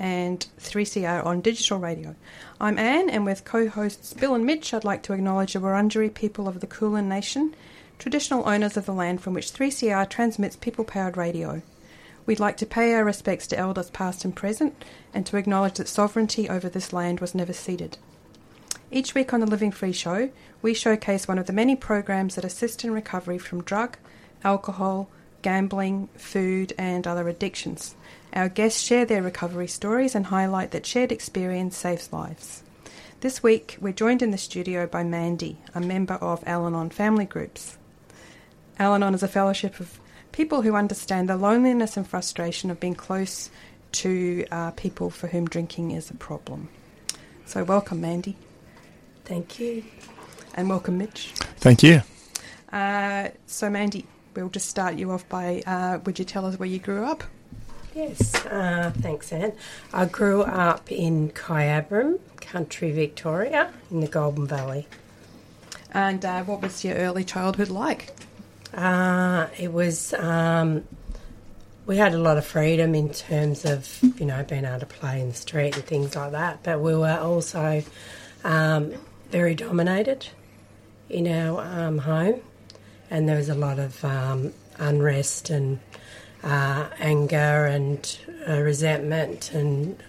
and 3CR on digital radio. I'm Anne, and with co hosts Bill and Mitch, I'd like to acknowledge the Wurundjeri people of the Kulin Nation, traditional owners of the land from which 3CR transmits people powered radio. We'd like to pay our respects to elders past and present, and to acknowledge that sovereignty over this land was never ceded. Each week on the Living Free Show, we showcase one of the many programs that assist in recovery from drug, alcohol, gambling, food, and other addictions. Our guests share their recovery stories and highlight that shared experience saves lives. This week, we're joined in the studio by Mandy, a member of Al Anon family groups. Al Anon is a fellowship of people who understand the loneliness and frustration of being close to uh, people for whom drinking is a problem. So, welcome, Mandy. Thank you. And welcome, Mitch. Thank you. Uh, so, Mandy, we'll just start you off by uh, would you tell us where you grew up? Yes, uh, thanks, Anne. I grew up in Kyabram, country Victoria, in the Golden Valley. And uh, what was your early childhood like? Uh, it was, um, we had a lot of freedom in terms of, you know, being able to play in the street and things like that, but we were also um, very dominated in our um, home, and there was a lot of um, unrest and uh, anger and uh, resentment and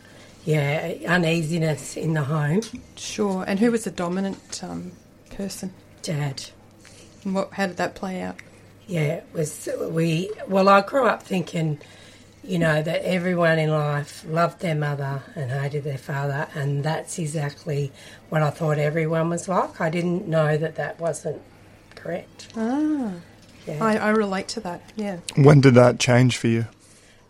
yeah uneasiness in the home. Sure. And who was the dominant um, person? Dad. And what? How did that play out? Yeah, it was we. Well, I grew up thinking, you know, that everyone in life loved their mother and hated their father, and that's exactly what I thought everyone was like. I didn't know that that wasn't correct. Ah. Yeah. I, I relate to that, yeah. When did that change for you?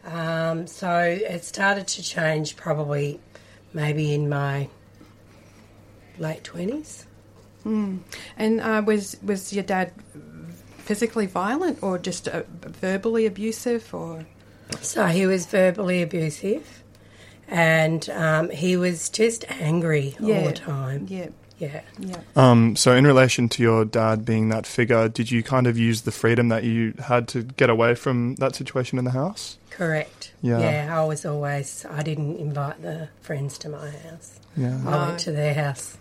Um, so it started to change probably maybe in my late twenties. Mm. And uh, was was your dad physically violent or just uh, verbally abusive or? So he was verbally abusive, and um, he was just angry all the time. Yeah, Yeah. yeah. Um, so, in relation to your dad being that figure, did you kind of use the freedom that you had to get away from that situation in the house? Correct. Yeah. Yeah, I was always. I didn't invite the friends to my house. Yeah. I No. went to their house.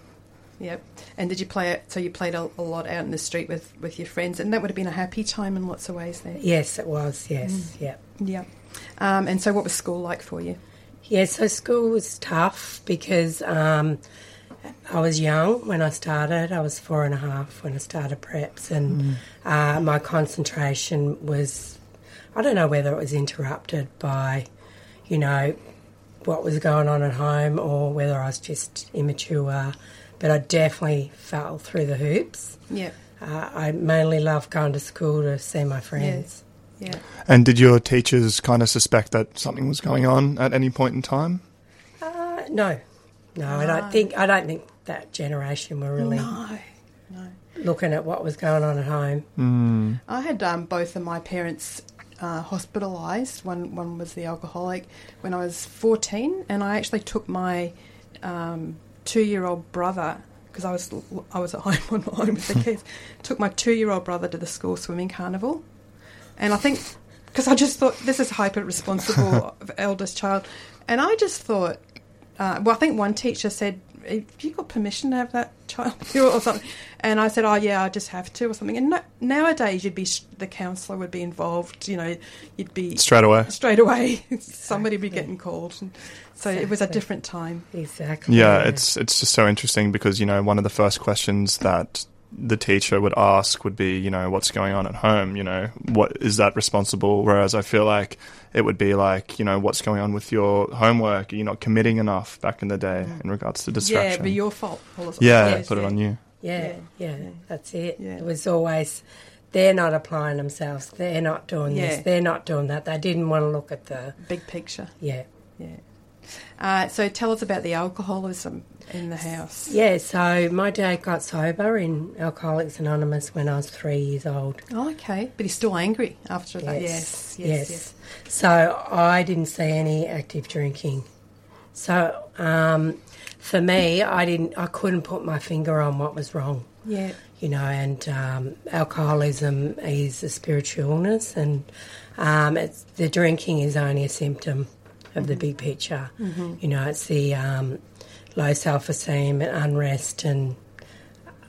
Yep. And did you play it? So you played a, a lot out in the street with, with your friends, and that would have been a happy time in lots of ways there. Yes, it was. Yes. Mm. Yeah. Yeah. Um, and so, what was school like for you? Yeah, so school was tough because um, I was young when I started. I was four and a half when I started preps, and uh, my concentration was, I don't know whether it was interrupted by, you know, what was going on at home or whether I was just immature, but I definitely fell through the hoops. Yeah. Uh, I mainly loved going to school to see my friends. Yeah. And did your teachers kind of suspect that something was going on at any point in time? Uh, no, no, and I don't think. I don't think that generation were really. No. No. looking at what was going on at home. Mm. I had um, both of my parents uh, hospitalised. One one was the alcoholic when I was fourteen, and I actually took my um, two year old brother because I was I was at home on my own with the kids. took my two year old brother to the school swimming carnival, and I think because I just thought this is hyper responsible eldest child, and I just thought. Uh, well, I think one teacher said, "Have you got permission to have that child here or something?" And I said, "Oh, yeah, I just have to or something." And no, nowadays, you'd be the counsellor would be involved. You know, you'd be Straight away. straight away. Somebody would be getting called. And so it was a different time. Exactly. Yeah, it's it's just so interesting because you know one of the first questions that the teacher would ask would be you know what's going on at home you know what is that responsible whereas I feel like it would be like you know what's going on with your homework Are you're not committing enough back in the day in regards to destruction? Yeah, distraction it'd be your fault. all yeah always, put it yeah. on you yeah, Yeah. yeah, that's it. Yeah. It was always they're not applying themselves. They're not doing Yeah. this. They're not doing that. They didn't want to look at the Big picture. yeah. Yeah. Uh, so tell us about the alcoholism in the house. Yeah, so my dad got sober in Alcoholics Anonymous when I was three years old. Oh, okay. But he's still angry after that. Yes, yes, yes. So I didn't see any active drinking. So um, for me, I didn't. I couldn't put my finger on what was wrong. Yeah. You know, and um, alcoholism is a spiritual illness, and um, it's, the drinking is only a symptom of the big picture. Mm-hmm. You know, it's the um, low self-esteem and unrest, and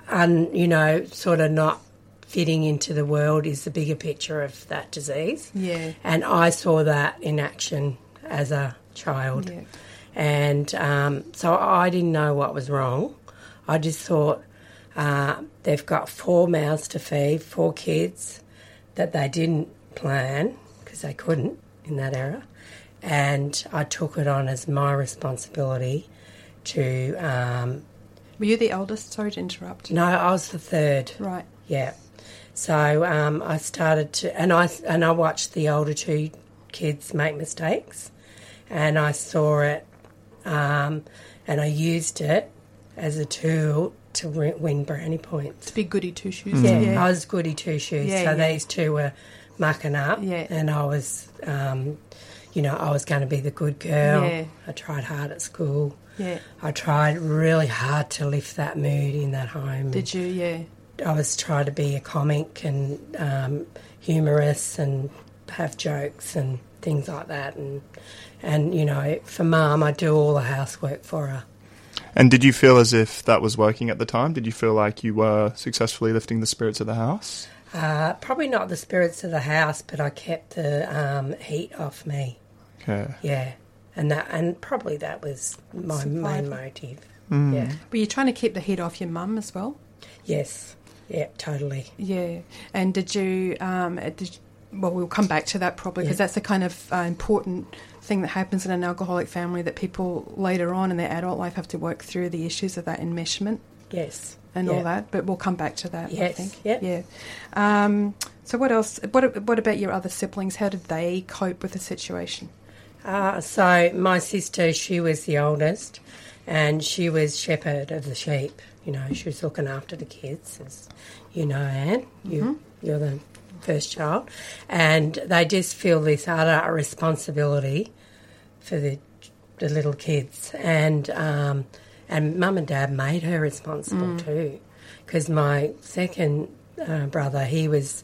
un, you know, sort of not fitting into the world is the bigger picture of that disease. Yeah. And I saw that in action as a child. Yeah. And um, so I didn't know what was wrong. I just thought uh, they've got four mouths to feed, four kids that they didn't plan because they couldn't in that era. And I took it on as my responsibility to. Um, Were you the eldest? Sorry to interrupt. no, I was the third. Right. Yeah. So um, I started to, and I and I watched the older two kids make mistakes, and I saw it, um, and I used it as a tool to win brownie points. Big goody two shoes. Yeah, I was goody two shoes. Yeah, so yeah. these two were mucking up, Yeah. and I was, um, you know, I was going to be the good girl. Yeah. I tried hard at school. Yeah. I tried really hard to lift that mood in that home. Did you? Yeah. I was trying to be a comic and um, humorous and have jokes and things like that. And and you know, for mum, I do all the housework for her. And did you feel as if that was working at the time? Did you feel like you were successfully lifting the spirits of the house? Uh, probably not the spirits of the house, but I kept the um, heat off me. Okay. Yeah, and that and probably that was my main motive. Mm. Yeah. Were you trying to keep the heat off your mum as well? Yes. Yeah. Totally. Yeah. And did you? Um, uh, did well, we'll come back to that probably because Yeah. that's the kind of uh, important thing that happens in an alcoholic family that people later on in their adult life have to work through the issues of that enmeshment Yes. and Yeah. all that. But we'll come back to that. I Yes, think. yep. Yeah. Um, so what else? What What about your other siblings? How did they cope with the situation? Uh, so my sister, she was the oldest, and she was shepherd of the sheep. You know, she was looking after the kids, as you know, Anne. You, you're the first child, and they just feel this utter responsibility for the the little kids, and um, and mum and dad made her responsible too, because my second uh, brother, he was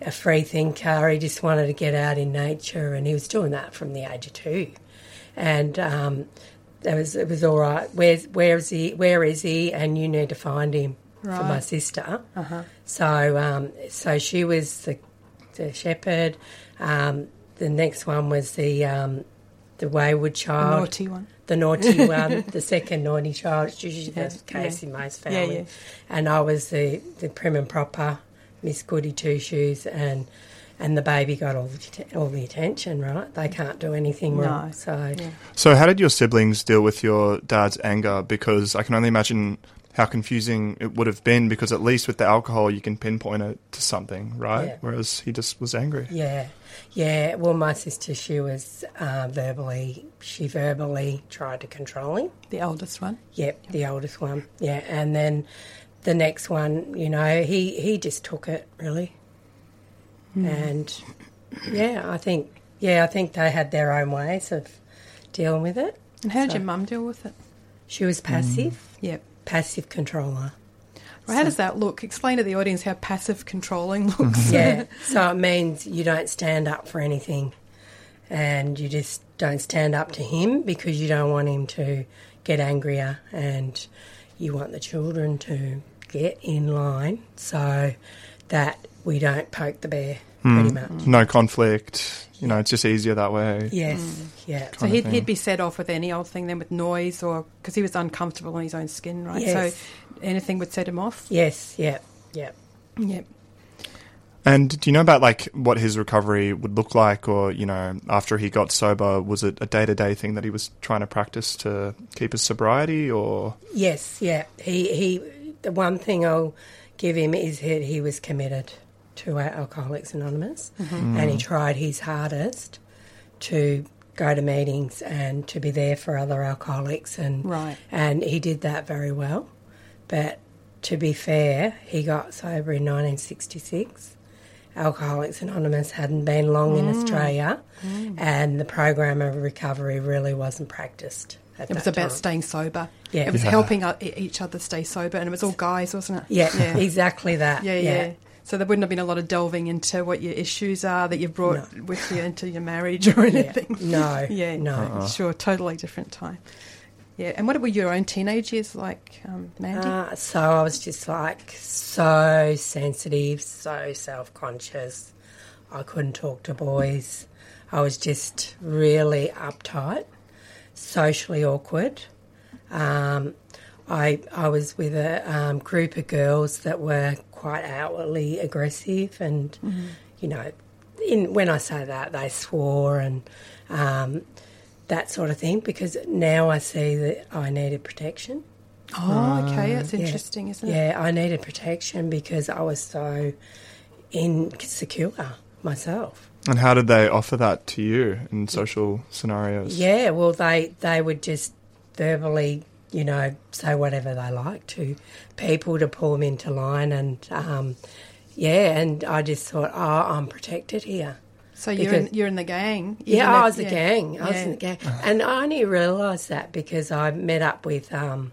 a free thinker. He just wanted to get out in nature, and he was doing that from the age of two. And um, it was it was all right. Where's where is he? Where is he? And you need to find him for my sister. Uh-huh. So um, so she was the the shepherd. Um, the next one was the um, the wayward The child naughty one. the naughty one, the second naughty child. It's usually Yeah, the case yeah. in most families. yeah. And I was the, the prim and proper Miss Goody Two Shoes, and and the baby got all the all the attention. Right? They can't do anything wrong. So Yeah. So, how did your siblings deal with your dad's anger? Because I can only imagine how confusing it would have been. Because at least with the alcohol, you can pinpoint it to something, right? Yeah. Whereas he just was angry. yeah, yeah. Well, my sister, she was uh, verbally, she verbally tried to control him. The oldest one. Yep, the oldest one. Yeah, and then the next one, you know, he he just took it really, hmm. and yeah, I think yeah, I think they had their own ways of dealing with it. And how did your mum deal with it? She was hmm. passive, Yep. passive controller. Right, how does that look? Explain to the audience how passive controlling looks. Yeah, so it means you don't stand up for anything, and you just don't stand up to him because you don't want him to get angrier, and you want the children to get in line so that we don't poke the bear hmm. pretty much. No conflict. You know, it's just easier that way. Yes, hmm. yeah. So he'd, he'd be set off with any old thing then with noise or because he was uncomfortable in his own skin, right? Yes. So anything would set him off. Yes, yeah, yeah. Yep. And do you know about like what his recovery would look like, or you know, after he got sober, was it a day to day thing that he was trying to practice to keep his sobriety, or Yes, yeah. He he. The one thing I'll give him is that he was committed to Alcoholics Anonymous, mm-hmm. and he mm. tried his hardest to go to meetings and to be there for other alcoholics, and Right. and he did that very well. But to be fair, he got sober in 1966. Alcoholics Anonymous hadn't been long Mm. in Australia, mm. and the program of recovery really wasn't practiced. At It was about time. staying sober. Yeah. It was Yeah. helping o- e- each other stay sober, and it was all guys, wasn't it? Yeah, Yeah. exactly that. Yeah, yeah. So there wouldn't have been a lot of delving into what your issues are that you've brought with you into your marriage or Yeah. anything. No, Yeah, no. Sure, totally different time. Yeah, and what were your own teenage years like, um, Mandy? Uh, so I was just like so sensitive, so self conscious. I couldn't talk to boys. I was just really uptight, socially awkward. Um, I I was with a um, group of girls that were quite outwardly aggressive, and you know, in when I say that, they swore and um, that sort of thing. Because now I see that I needed protection. oh, okay, that's Yeah. interesting, isn't it? Yeah, I needed protection because I was so insecure myself. And how did they offer that to you in social scenarios? Yeah, well, they they would just verbally, you know, say whatever they like to people to pull them into line, and um, yeah, and I just thought, oh, I'm protected here. So you're in, you're in the gang. You're Yeah, in the- I was the yeah. gang. I was in the gang, and I only realised that because I met up with um,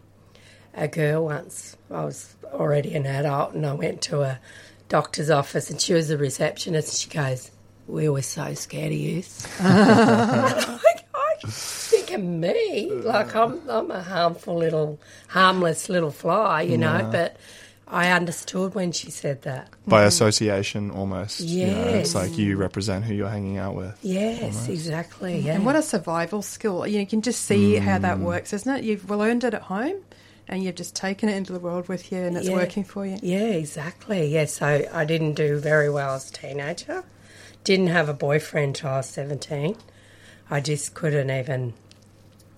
a girl once. I was already an adult, and I went to a doctor's office, and she was a receptionist. And she goes, "We were so scared of you." like, I think of me, like I'm, I'm a harmful little, harmless little fly, you know. But I understood when she said that. By association, almost. You know, it's Yes. like you represent who you're hanging out with. Yes, exactly. Yeah. And what a survival skill. You can just see how that Mm. works, isn't it? You've learned it at home and you've just taken it into the world with you and it's Yeah. working for you. Yeah, exactly. Yeah, so I didn't do very well as a teenager. Didn't have a boyfriend till I was 17. I just couldn't even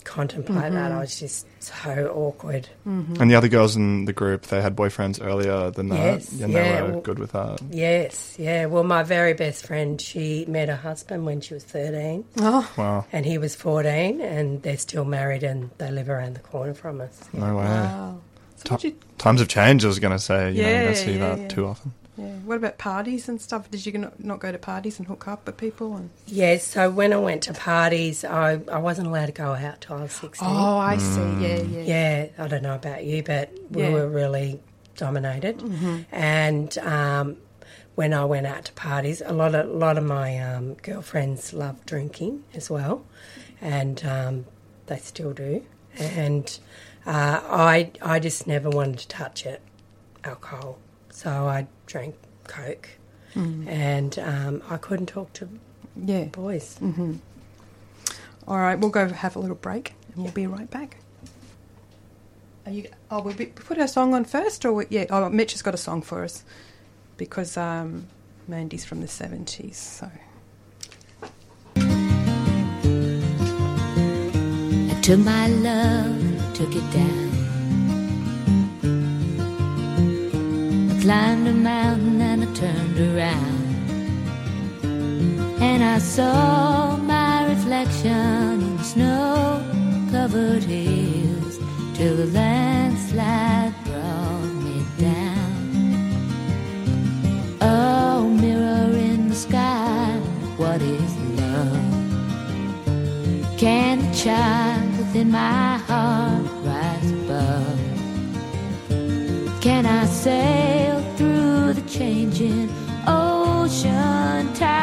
contemplate that. Mm-hmm. I was just so awkward. Mm-hmm. And the other girls in the group, they had boyfriends earlier than that. Yes, and yeah, they were well- good with that. Yes, yeah. Well, my very best friend, she met her husband when she was 13 Oh, Wow. and he was 14 and they're still married and they live around the corner from us. No way. wow. So Ti- what you, Times have changed, I was going to say. You know, you don't see yeah, that yeah. too often. Yeah. What about parties and stuff? Did you not, not go to parties and hook up with people? And Yeah, so when I went to parties, I, I wasn't allowed to go out till I was 16. Oh, I see. Yeah, yeah. Yeah, I don't know about you, but we Yeah. were really dominated. And um, when I went out to parties, a lot of a lot of my um, girlfriends loved drinking as well, and um, they still do. And uh, I I just never wanted to touch it, alcohol. So I drank Coke, and um, I couldn't talk to Yeah. boys. All right, we'll go have a little break and we'll be right back. Are you? Oh, we'll be, put our song on first, or we, yeah? Oh, Mitch has got a song for us because um, Mandy's from the seventies. So I took my love took it down. Climbed a mountain and I turned around. And I saw my reflection in snow covered hills till the landslide brought me down. Oh, mirror in the sky, what is love? Can the child within my heart rise above? Can I the changing ocean tides?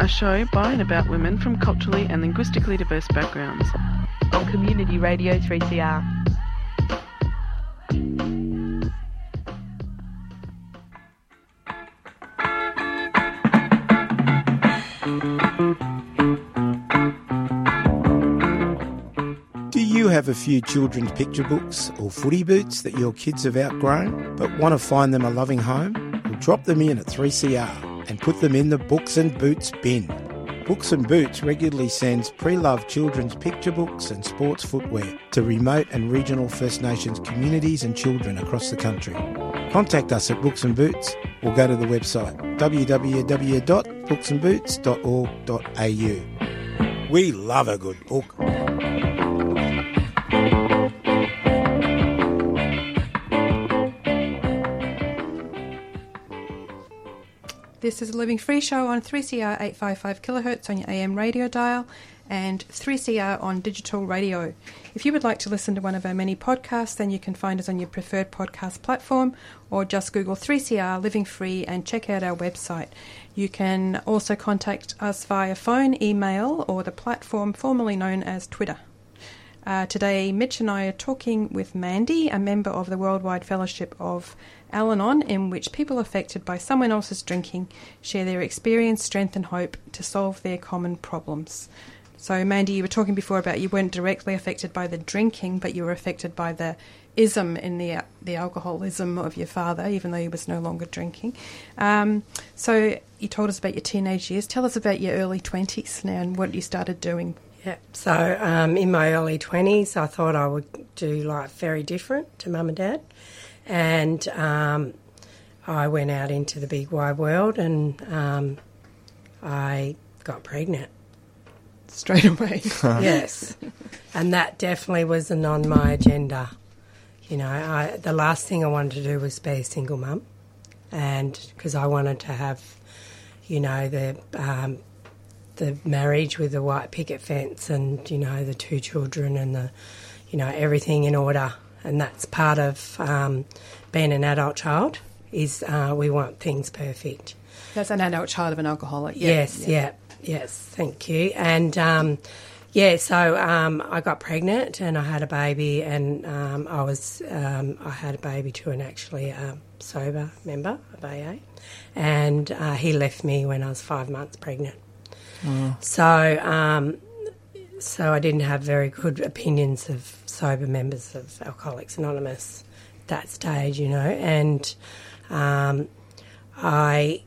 A show by and about women from culturally and linguistically diverse backgrounds. On Community Radio 3CR. Do you have a few children's picture books or footy boots that your kids have outgrown but want to find them a loving home? Well, drop them in at 3CR and put them in the Books and Boots bin. Books and Boots regularly sends pre-loved children's picture books and sports footwear to remote and regional First Nations communities and children across the country. Contact us at Books and Boots or go to the website www.booksandboots.org.au. We love a good book. This is a Living Free show on 3CR 855 kilohertz on your AM radio dial and 3CR on digital radio. If you would like to listen to one of our many podcasts, then you can find us on your preferred podcast platform or just Google 3CR Living Free and check out our website. You can also contact us via phone, email, or the platform formerly known as Twitter. Uh, today, Mitch and I are talking with Mandy, a member of the Worldwide Fellowship of Al Anon, in which people affected by someone else's drinking share their experience, strength, and hope to solve their common problems. So, Mandy, you were talking before about you weren't directly affected by the drinking, but you were affected by the ism in the the alcoholism of your father, even though he was no longer drinking. Um, so, you told us about your teenage years. Tell us about your early twenties now and what you started doing. Yeah. So um, in my early twenties, I thought I would do life very different to mum and dad, and um, I went out into the big wide world, and um, I got pregnant. Straight away. yes, and that definitely wasn't on my agenda. You know, I, the last thing I wanted to do was be a single mum, and because I wanted to have, you know, the um, the marriage with the white picket fence, and you know, the two children, and the, you know, everything in order, and that's part of um, being an adult child. Is uh, we want things perfect. That's an adult child of an alcoholic. Yeah, Yes, yeah. yes, thank you. And um, yeah, so um, I got pregnant and I had a baby, and um, I was um, I had a baby to an actually a sober member of AA, and uh, he left me when I was five months pregnant. So um, so I didn't have very good opinions of sober members of Alcoholics Anonymous at that stage, you know, and um, I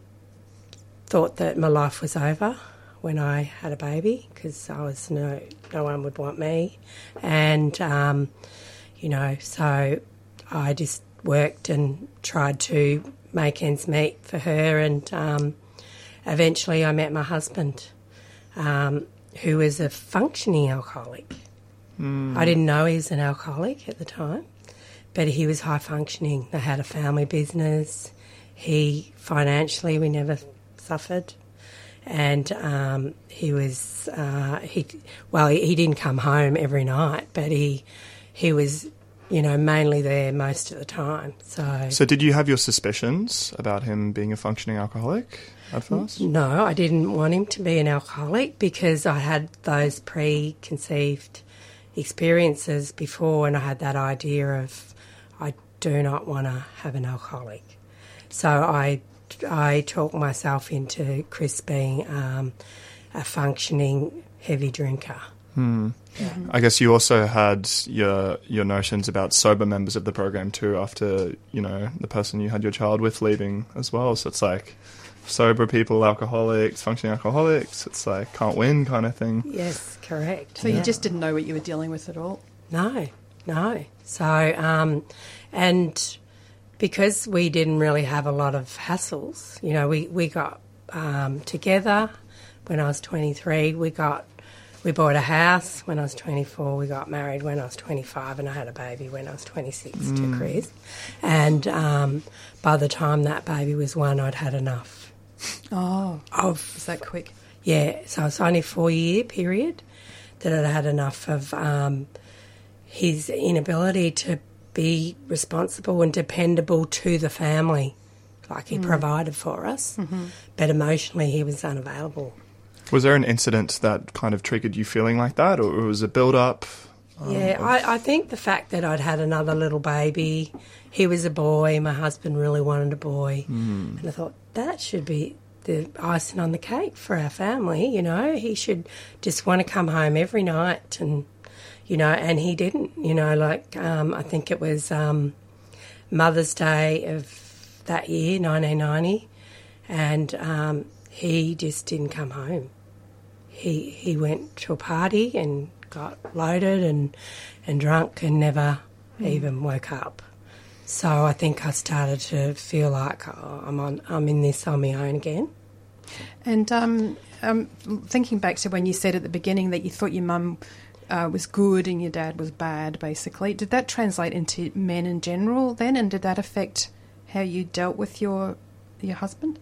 thought that my life was over when I had a baby because I was no no one would want me, and um, you know, so I just worked and tried to make ends meet for her, and um, eventually I met my husband, um, who was a functioning alcoholic. I didn't know he was an alcoholic at the time, but he was high functioning. They had a family business. He financially, we never suffered, and um, he was uh, he well, he, he didn't come home every night, but he he was you know mainly there most of the time. So, So, did you have your suspicions about him being a functioning alcoholic at first? no, I didn't want him to be an alcoholic because I had those preconceived experiences before, and I had that idea of I do not want to have an alcoholic. So I I talked myself into Chris being um, a functioning heavy drinker. Hmm. I guess you also had your your notions about sober members of the program too. After you know the person you had your child with leaving as well, so it's like sober people, alcoholics, functioning alcoholics. It's like can't win kind of thing. Yes, correct. So you just didn't know what you were dealing with at all? No, no. So, um, and because we didn't really have a lot of hassles, you know, we, we got um, together when I was 23. We got, we bought a house when I was 24. We got married when I was 25, and I had a baby when I was 26 to Mm. Chris. And um, by the time that baby was one, I'd had enough. Oh, of is that quick? Yeah, so it's only a four year period that I'd had enough of um, his inability to be responsible and dependable to the family. Like he Mm. provided for us, Mm-hmm. but emotionally he was unavailable. Was there an incident that kind of triggered you feeling like that, or was it build up? um, yeah, of- I, I think the fact that I'd had another little baby, he was a boy, my husband really wanted a boy, Mm. and I thought that should be the icing on the cake for our family, you know. He should just want to come home every night and, you know, and he didn't, you know, like um, I think it was um, Mother's Day of that year, 1990, and um, he just didn't come home he he went to a party and got loaded and and drunk and never Mm. even woke up. So I think I started to feel like oh, I'm on I'm in this on my own again. And um, um, thinking back to when you said at the beginning that you thought your mum uh, was good and your dad was bad, basically, did that translate into men in general then? And did that affect how you dealt with your your husband?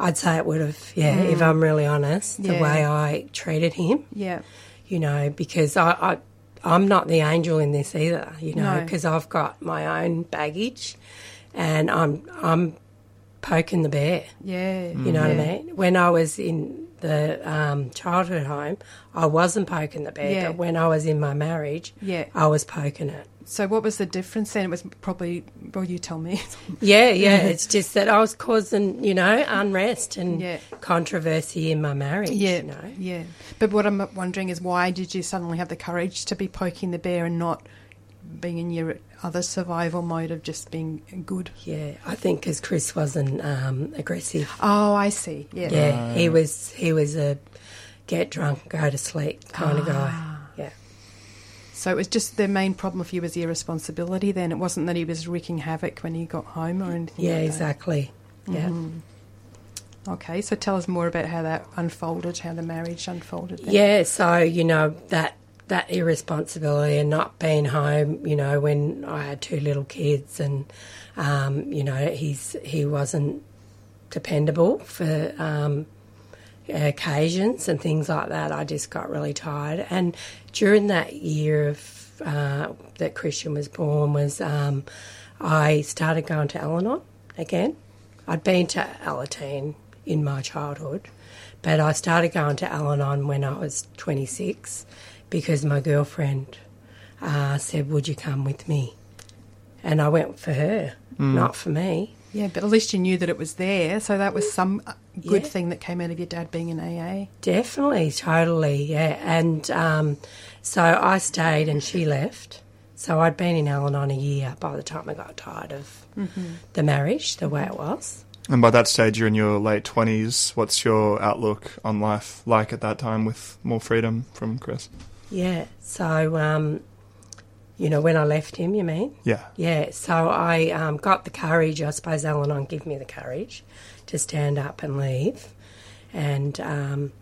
I'd say it would have, yeah, Mm. if I'm really honest, the Yeah. way I treated him. Yeah. You know, because I, I I'm not the angel in this either, you know, No. because I've got my own baggage and I'm I'm poking the bear. Yeah. You know what I mean? When I was in the um, childhood home, I wasn't poking the bear, Yeah. but when I was in my marriage, Yeah. I was poking it. So what was the difference then? It was probably well, you tell me. Yeah, yeah. it's just that I was causing, you know, unrest and Yeah. controversy in my marriage. Yeah, you know. yeah. But what I'm wondering is why did you suddenly have the courage to be poking the bear and not being in your other survival mode of just being good? Yeah, I think because Chris wasn't um, aggressive. Oh, I see. Yeah, Yeah, he was. He was a get drunk, go to sleep kind of guy. So it was just the main problem for you was irresponsibility. Then it wasn't that he was wreaking havoc when he got home or anything. Yeah, like that? exactly. Yeah. Mhm. Okay, so tell us more about how that unfolded, how the marriage unfolded. then. Yeah, so you know that that irresponsibility and not being home. You know, when I had two little kids, and um, you know he's he wasn't dependable for um, occasions and things like that. I just got really tired, and during that year of uh, that Christian was born, was um, I started going to Al-Anon again. I'd been to Alateen in my childhood, but I started going to Al Anon when I was 26 because my girlfriend uh, said, Would you come with me? And I went for her, Mm. not for me. Yeah, but at least you knew that it was there, so that was some uh, good Yeah. thing that came out of your dad being in AA. Definitely, totally, yeah. And um, so I stayed and she left. So I'd been in Al Anon a year by the time I got tired of Mhm. the marriage, the way it was. And by that stage, you're in your late twenties. What's your outlook on life like at that time, with more freedom from Chris? Yeah. So, um, you know, when I left him, you mean? Yeah. Yeah. So I um, got the courage. I suppose Al-Anon gave me the courage to stand up and leave, and um,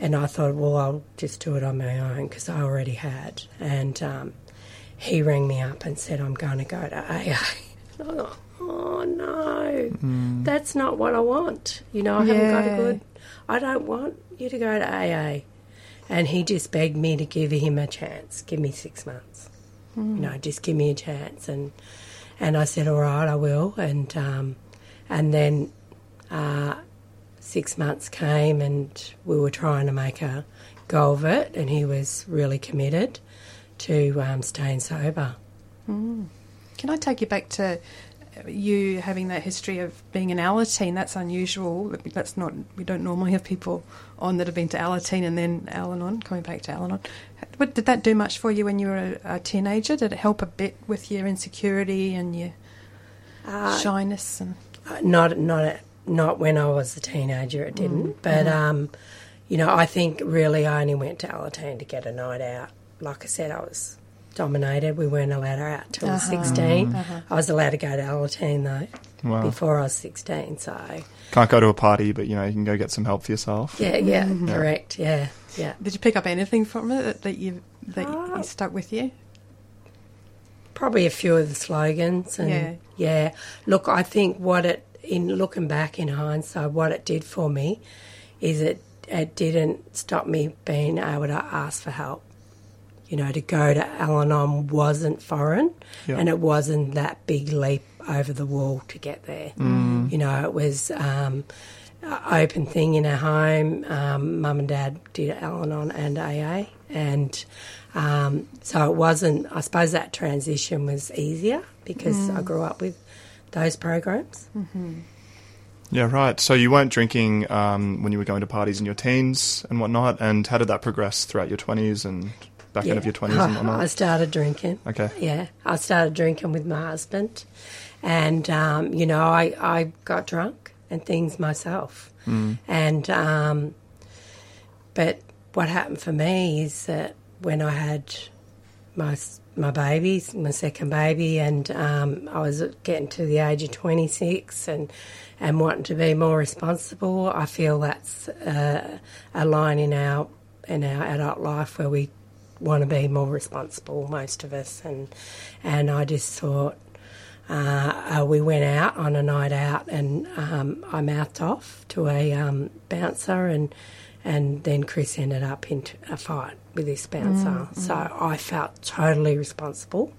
and I thought, well, I'll just do it on my own because I already had. And um, he rang me up and said, I'm going to go to AA. And I thought, oh no, that's not what I want. You know, I haven't got a good. I don't want you to go to AA. And he just begged me to give him a chance. Give me six months. Mm. You know, just give me a chance. And and I said, all right, I will. And um, and then uh, six months came, and we were trying to make a go of it. And he was really committed to um, staying sober. Mm. Can I take you back to you having that history of being in Alateen, that's unusual. That's not we don't normally have people on that have been to Alateen and then Al-Anon, coming back to Al-Anon. What, did that do much for you when you were a, a teenager? Did it help a bit with your insecurity and your Uh, shyness and Uh, not not not when I was a teenager. It didn't, Mm, but mhm. um, you know, I think really I only went to Alateen to get a night out. Like I said, I was dominated. We weren't allowed out till I was Uh-huh. 16 Uh-huh. I was allowed to go to Alateen though Wow. before I was sixteen. So Can't go to a party, but you know you can go get some help for yourself. yeah, yeah, Mhm. correct, yeah, yeah. Did you pick up anything from it that, that you that Ah. you stuck with you? Probably a few of the slogans and Yeah. yeah. Look, I think what it in looking back in hindsight, what it did for me is it it didn't stop me being able to ask for help. You know, to go to Al-Anon wasn't foreign, Yeah. and it wasn't that big leap over the wall to get there. Mm. You know, it was um, a open thing in our home. Um, Mum and Dad did Al-Anon and AA, and um, so it wasn't. I suppose that transition was easier because Mm. I grew up with those programs. Mm-hmm. Yeah, right. So you weren't drinking um, when you were going to parties in your teens and whatnot. And how did that progress throughout your twenties and back end of your twenties and whatnot? I started drinking. Okay. Yeah, I started drinking with my husband, and um, you know, I I got drunk and things myself, Mm. and um, but what happened for me is that when I had my my babies, my second baby, and um, I was getting to the age of twenty six, and and wanting to be more responsible. I feel that's uh, a line in our in our adult life where we want to be more responsible, most of us, and and I just thought. Uh, uh, we went out on a night out, and um, I mouthed off to a um, bouncer, and and then Chris ended up in a fight with this bouncer. Mm, so. I felt totally responsible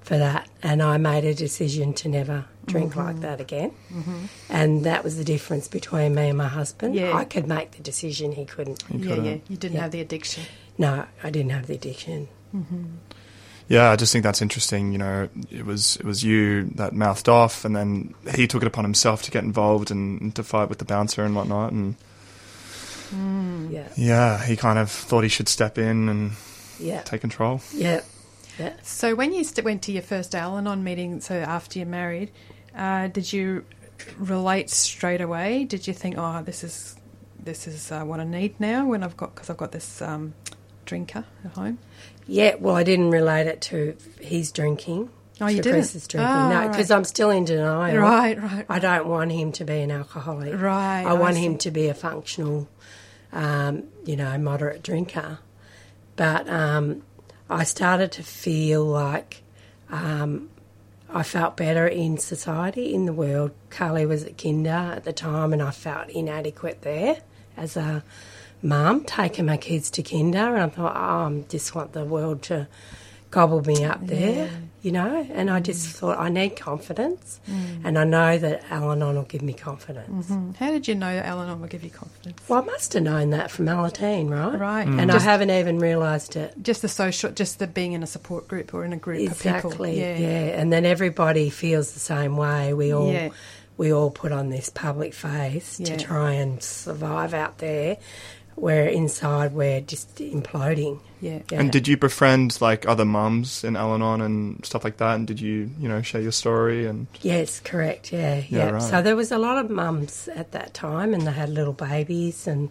for that, and I made a decision to never drink like Mhm. that again. Mhm. And that was the difference between me and my husband. Yeah. I could make the decision; he couldn't. yeah, yeah. You didn't have the addiction. No, I didn't have the addiction. Mm-hmm. Yeah, I just think that's interesting. You know, it was it was you that mouthed off, and then he took it upon himself to get involved and, and to fight with the bouncer and whatnot. And Mm. Yeah. yeah, he kind of thought he should step in and Yeah. take control. Yeah. Yeah. So when you st- went to your first Al-Anon meeting, so after you married, uh, did you relate straight away? Did you think, oh, this is this is uh, what I need now when I've got because I've got this um, drinker at home? Yeah, well, I didn't relate it to his drinking. Oh, you didn't? Chris's drinking. Ah, no, right. because I'm still in denial. Right, right, I don't want him to be an alcoholic. Right, I want I him to be a functional, um, you know, moderate drinker. But um, I started to feel like um, I felt better in society, in the world. Carly was at kinder at the time, and I felt inadequate there as a mum, taking my kids to kinder. And I thought, oh, I just want the world to gobble me up there, Yeah. you know. And I just thought, I need confidence. Mm. And I know that Al-Anon will give me confidence. hmm How did you know that Al-Anon will give you confidence? Well, I must have known that from Alateen, right? Right. And Just- I haven't even realised it. Just the social, just the being in a support group or in a group of people. Exactly. Yeah. And then everybody feels the same way. We all Yeah. we all put on this public face Yeah. to try and survive out there, where inside we're just imploding. Yeah. And did you befriend like other mums in Al-Anon and stuff like that? And did you, you know, share your story and Yes, correct. Yeah, Yeah, yeah. right. So there was a lot of mums at that time, and they had little babies, and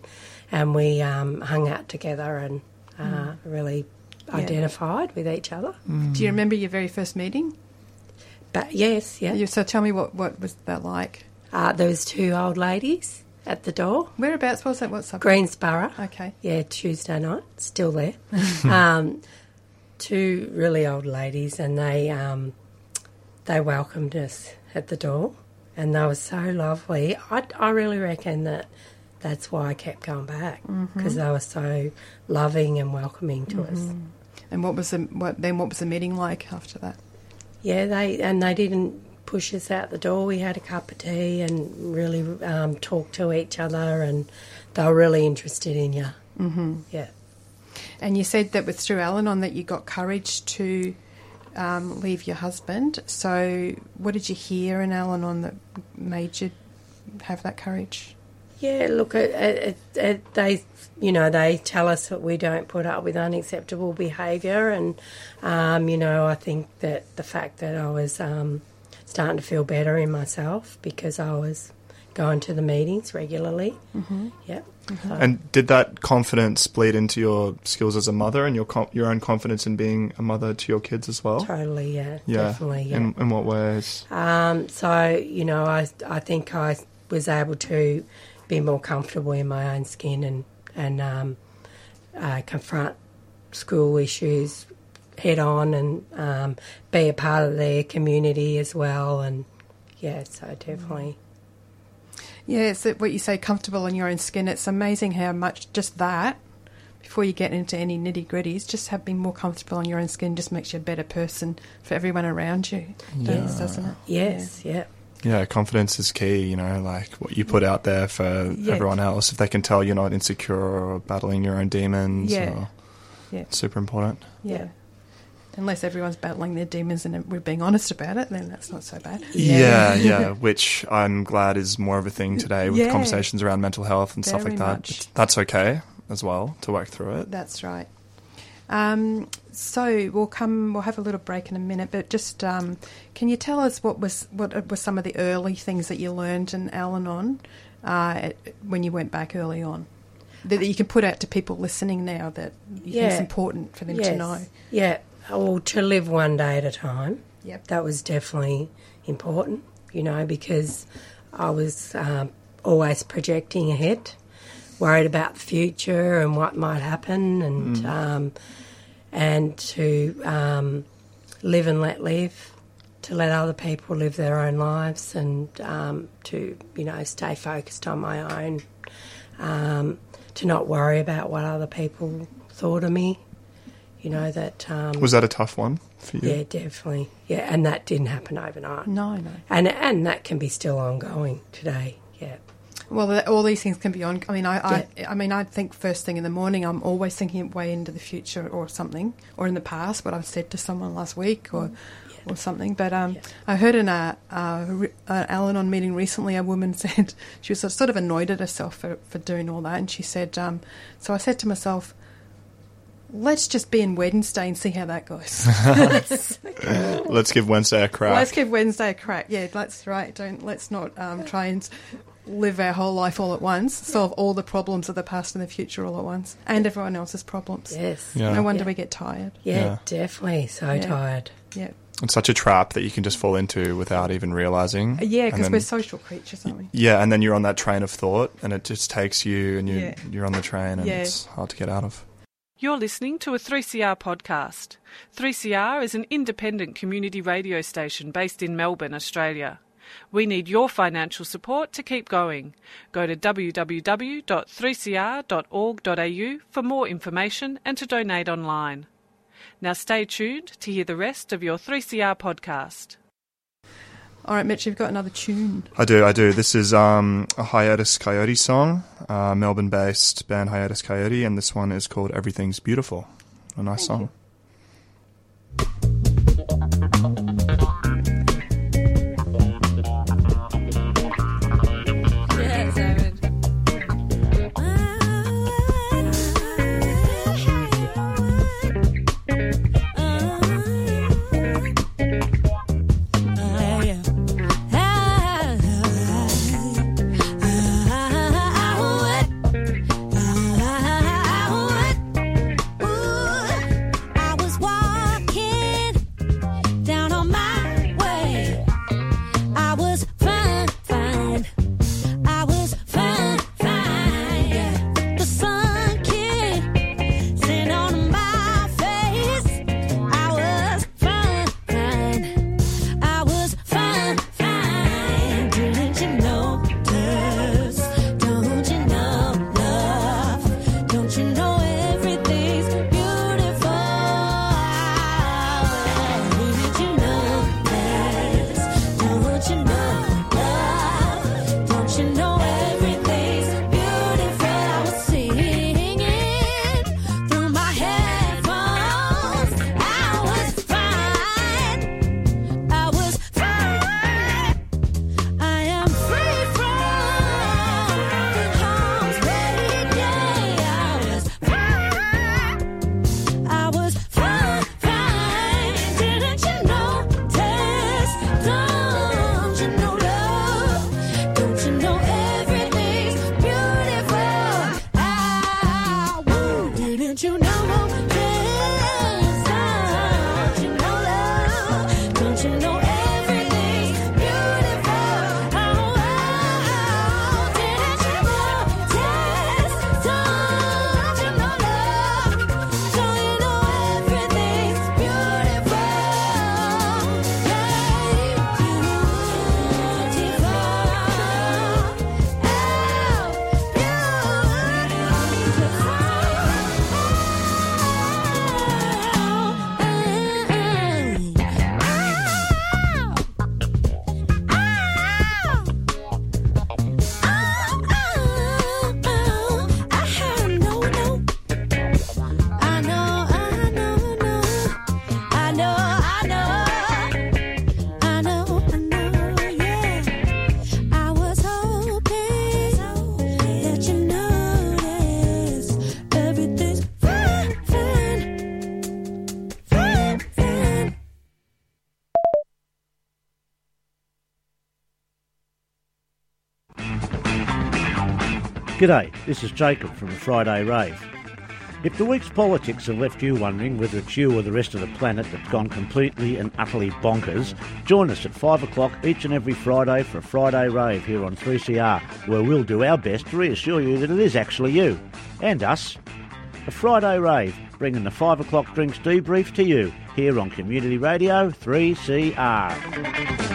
and we um, hung out together and uh, Mm. really Yeah. identified with each other. Do you remember your very first meeting? But yes, yeah. So tell me what what was that like? Uh, there was two old ladies at the door. Whereabouts was that? What suburb? Greensborough. Okay. Yeah, Tuesday night, still there. um, two really old ladies, and they um, they welcomed us at the door, and they were so lovely. I, I really reckon that that's why I kept going back because Mhm. they were so loving and welcoming to us. Mhm. And what was the what then? What was the meeting like after that? Yeah, they and they didn't push us out the door. We had a cup of tea and really um, talked to each other, and they were really interested in you. Mm-hmm. Yeah. And you said that with through Al-Anon that you got courage to um, leave your husband. So, what did you hear in Al Anon that made you have that courage? Yeah, look, it, it, it, they, you know, they tell us that we don't put up with unacceptable behaviour, and um, you know, I think that the fact that I was um, starting to feel better in myself because I was going to the meetings regularly. Mm-hmm. Yep. And did that confidence bleed into your skills as a mother and your com- your own confidence in being a mother to your kids as well? Totally, yeah, Yeah. definitely, yeah. In, in what ways? Um, so you know, I I think I was able to be more comfortable in my own skin and and um, uh, confront school issues head on and um, be a part of their community as well. And yeah, so definitely. Yeah, it's what you say, comfortable in your own skin. It's amazing how much just that, before you get into any nitty gritties, just have being more comfortable in your own skin just makes you a better person for everyone around you. Does, doesn't it? Yes, yeah. Yeah, confidence is key, you know, like what you put out there for Yeah. everyone else. If they can tell you're not insecure or battling your own demons, Yeah. or, Yeah. it's super important. Yeah. Unless everyone's battling their demons and we're being honest about it, then that's not so bad. Yeah, yeah, which I'm glad is more of a thing today with Yeah. conversations around mental health and stuff like that. much. That's okay as well to work through it. That's right. Um, so we'll come. We'll have a little break in a minute, but just um, can you tell us what was what were some of the early things that you learned in Al-Anon uh, when you went back early on that, that you can put out to people listening now that you think is important for them to know? Yeah, well, to live one day at a time. Yep. That was definitely important, you know, because I was um, always projecting ahead, worried about the future and what might happen, and Mm. um, and to um, live and let live, to let other people live their own lives, and um, to you know stay focused on my own, um, to not worry about what other people thought of me. You know that um, Was that a tough one for you? yeah, definitely. Yeah, and that didn't happen overnight. No, no. And and that can be still ongoing today. Yeah. Well, all these things can be on. I mean, I, I, I mean, I think first thing in the morning, I'm always thinking way into the future or something, or in the past, what I've said to someone last week or, or something. But um, I heard in a, a, re- an Al-Anon meeting recently, a woman said she was sort of annoyed at herself for, for doing all that, and she said, um, so I said to myself. Let's just be in Wednesday and see how that goes. Let's give Wednesday a crack. Let's give Wednesday a crack. Yeah, that's right. Don't let's not um, try and live our whole life all at once. Solve all the problems of the past and the future all at once, and everyone else's problems. Yes. Yeah. No wonder Yeah. we get tired. Yeah, Yeah. definitely. So Yeah. tired. Yeah. It's such a trap that you can just fall into without even realizing. Yeah, because we're social creatures, aren't we? Yeah, and then you're on that train of thought, and it just takes you, and you Yeah. you're on the train, and Yeah. it's hard to get out of. You're listening to a 3CR podcast. 3CR is an independent community radio station based in Melbourne, Australia. We need your financial support to keep going. Go to www.3cr.org.au for more information and to donate online. Now stay tuned to hear the rest of your 3CR podcast. All right, Mitch, you've got another tune. I do, I do. This is um, a Hiatus Kaiyote song, uh, Melbourne-based band Hiatus Kaiyote, and this one is called "Everything's Beautiful." A nice song. I G'day, this is Jacob from the Friday Rave. If the week's politics have left you wondering whether it's you or the rest of the planet that's gone completely and utterly bonkers, join us at 5 o'clock each and every Friday for a Friday Rave here on 3CR, where we'll do our best to reassure you that it is actually you and us. A Friday Rave, bringing the 5 o'clock drinks debrief to you here on Community Radio 3CR.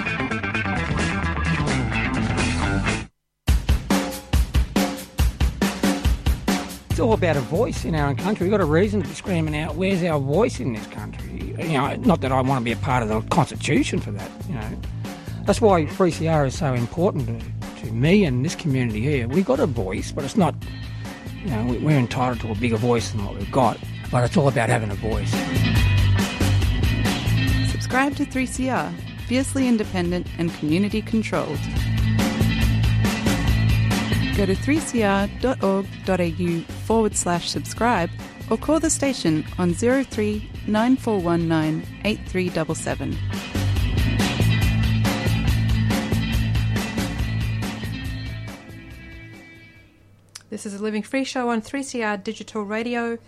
All about a voice in our own country. We've got a reason to be screaming out, where's our voice in this country? You know, not that I want to be a part of the Constitution for that, you know. That's why 3CR is so important to, to me and this community here. We've got a voice, but it's not, you know, we- we're entitled to a bigger voice than what we've got, but it's all about having a voice. Subscribe to 3CR, fiercely independent and community controlled. Go to 3cr.org.au forward slash subscribe or call the station on 03 9419 8377. This is a Living Free show on 3CR Digital Radio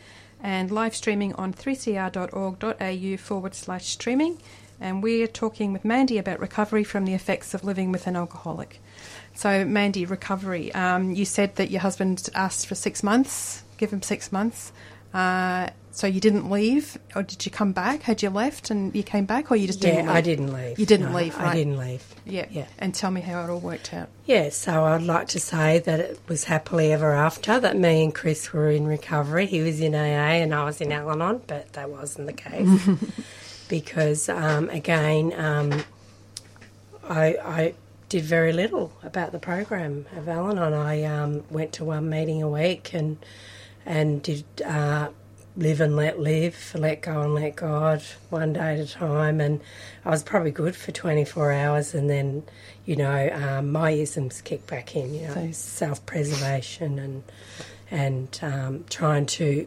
and live streaming on 3cr.org.au forward slash streaming. And we're talking with Mandy about recovery from the effects of living with an alcoholic. So, Mandy, recovery. Um, you said that your husband asked for six months, give him six months. Uh, so you didn't leave, or did you come back? Had you left and you came back, or you just didn't Yeah, leave? I didn't leave. You didn't No, leave, I didn't leave. Yeah. Yeah. And tell me how it all worked out. Yeah, so I'd like to say that it was happily ever after that me and Chris were in recovery. He was in AA and I was in Al Anon, but that wasn't the case. because, um, again, um, I, I did very little about the program of Al Anon. I um, went to one meeting a week and, and did uh, live and let live, let go and let God, one day at a time. And I was probably good for 24 hours, and then, you know, um, my isms kicked back in, you know, So- self preservation and, and um, trying to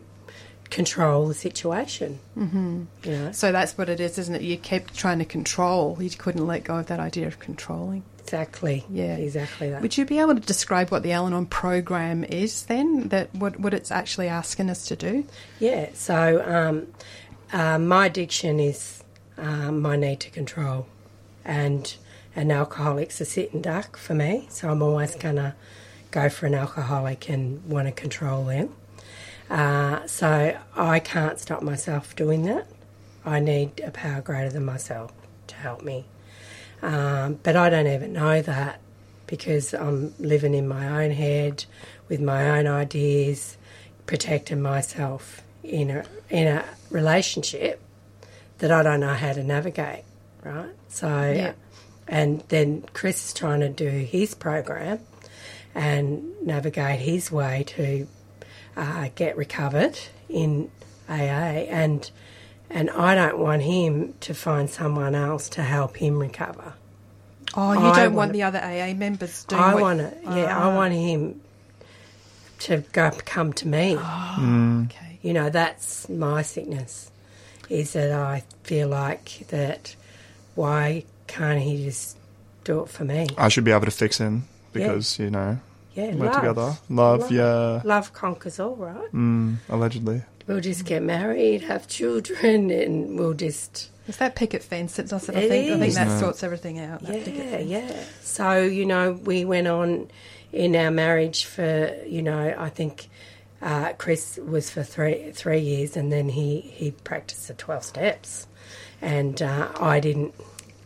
control the situation. hmm You know? So that's what it is, isn't it? You kept trying to control. You couldn't let go of that idea of controlling. Exactly. Yeah. Exactly that. Would you be able to describe what the Al-Anon program is then? That what what it's actually asking us to do? Yeah, so um, uh, my addiction is um, my need to control, and an alcoholic's a sitting duck for me. So I'm always gonna go for an alcoholic and want to control them. Uh, so I can't stop myself doing that. I need a power greater than myself to help me. Um, but I don't even know that because I'm living in my own head with my own ideas, protecting myself in a in a relationship that I don't know how to navigate. Right, so Yeah. and then Chris is trying to do his program and navigate his way to uh, get recovered in AA and and I don't want him to find someone else to help him recover. Oh, you I don't want wanna- the other AA members doing. I what- want to, yeah, I Ah. want him to go come to me. Oh, okay. You know, that's my sickness. Is that I feel like that. Why can't he just do it for me? I should be able to fix him Yeah. because you know Yeah, we're love. together. Love, yeah. Love conquers all, right? Mm, allegedly. We'll just get married, have children, and we'll just. Is that picket fence that does it? I It think I think that Yeah. sorts everything out. that picket Yeah, fence. yeah. So, you know, we went on in our marriage for, you know, I think uh, Chris was for three three years and then he, he practiced the 12 steps. And uh, I didn't.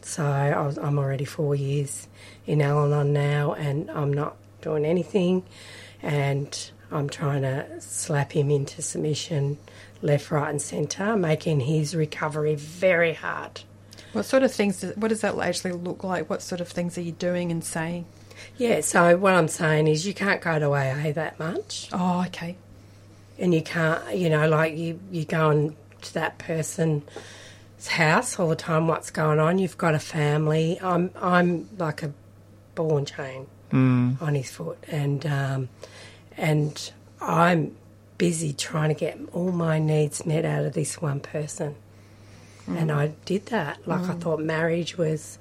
So I was, I'm already four years in Al Anon now and I'm not doing anything. And I'm trying to slap him into submission left, right, and centre, making his recovery very hard. What sort of things? Does, what does that actually look like? What sort of things are you doing and saying? Yeah, so what I'm saying is you can't go to AA that much. Oh, okay. And you can't, you know, like you, you going to that person's house all the time, what's going on. You've got a family. I'm, I'm like a ball and chain Mm. on his foot. And, um, and I'm busy trying to get all my needs met out of this one person. And I did that. Like I Mm. thought marriage was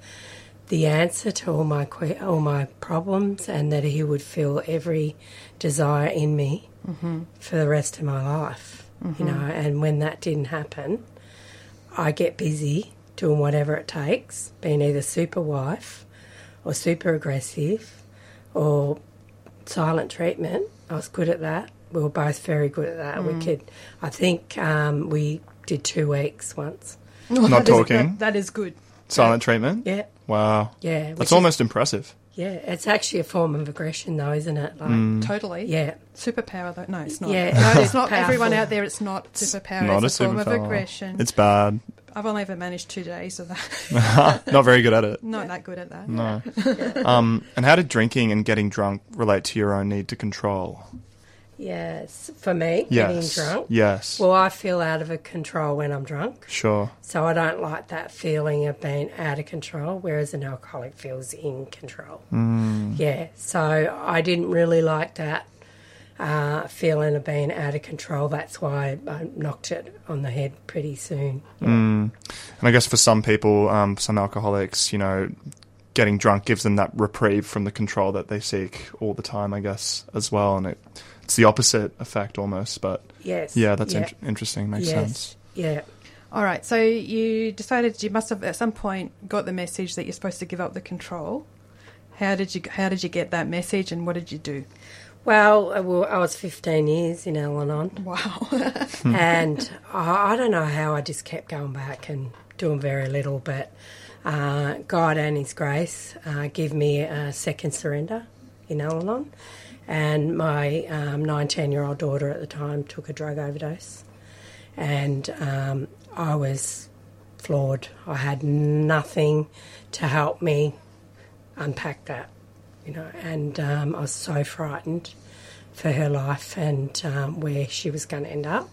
the answer to all my que- all my problems, and that He would fill every desire in me Mhm. for the rest of my life. You Mhm. know, and when that didn't happen, I get busy doing whatever it takes, being either super wife or super aggressive or silent treatment. I was good at that. We were both very good at that. We Mm. could, I think, um, we did two weeks once. Not that is- talking? that- that is good. Silent treatment? Yeah. Wow. Yeah, which That's is- almost impressive. Yeah, it's actually a form of aggression, though, isn't it? Like, Mm. Totally. Yeah. Superpower, though. No, it's not. Yeah, No, it's it's not. Everyone out there, it's not superpower. Not it's a a, form of aggression. It's bad. I've only ever managed two days of that. Not very good at it. Not that good at that. No. um, and how did drinking and getting drunk relate to your own need to control? Yes, for me, Yes, getting drunk. yes. Well, I feel out of control when I'm drunk. Sure. So I don't like that feeling of being out of control, whereas an alcoholic feels in control. Mm. Yeah, so I didn't really like that uh, feeling of being out of control. That's why I knocked it on the head pretty soon. Mm. And I guess for some people, um, some alcoholics, you know, getting drunk gives them that reprieve from the control that they seek all the time, I guess, as well. And it, it's the opposite effect almost. But Yes. yeah, that's Yeah. in- interesting. Makes Yes. sense. Yeah. All right. So you decided you must have at some point got the message that you're supposed to give up the control. How did you How did you get that message, and what did you do? Well, well I was 15 years in Al Anon. Wow. and I, I don't know how I just kept going back and doing very little, but uh, God and His grace uh, give me a second surrender in Al Anon. And my 19 year old daughter at the time took a drug overdose. And um, I was floored. I had nothing to help me unpack that, you know, and um, I was so frightened for her life and um, where she was going to end up.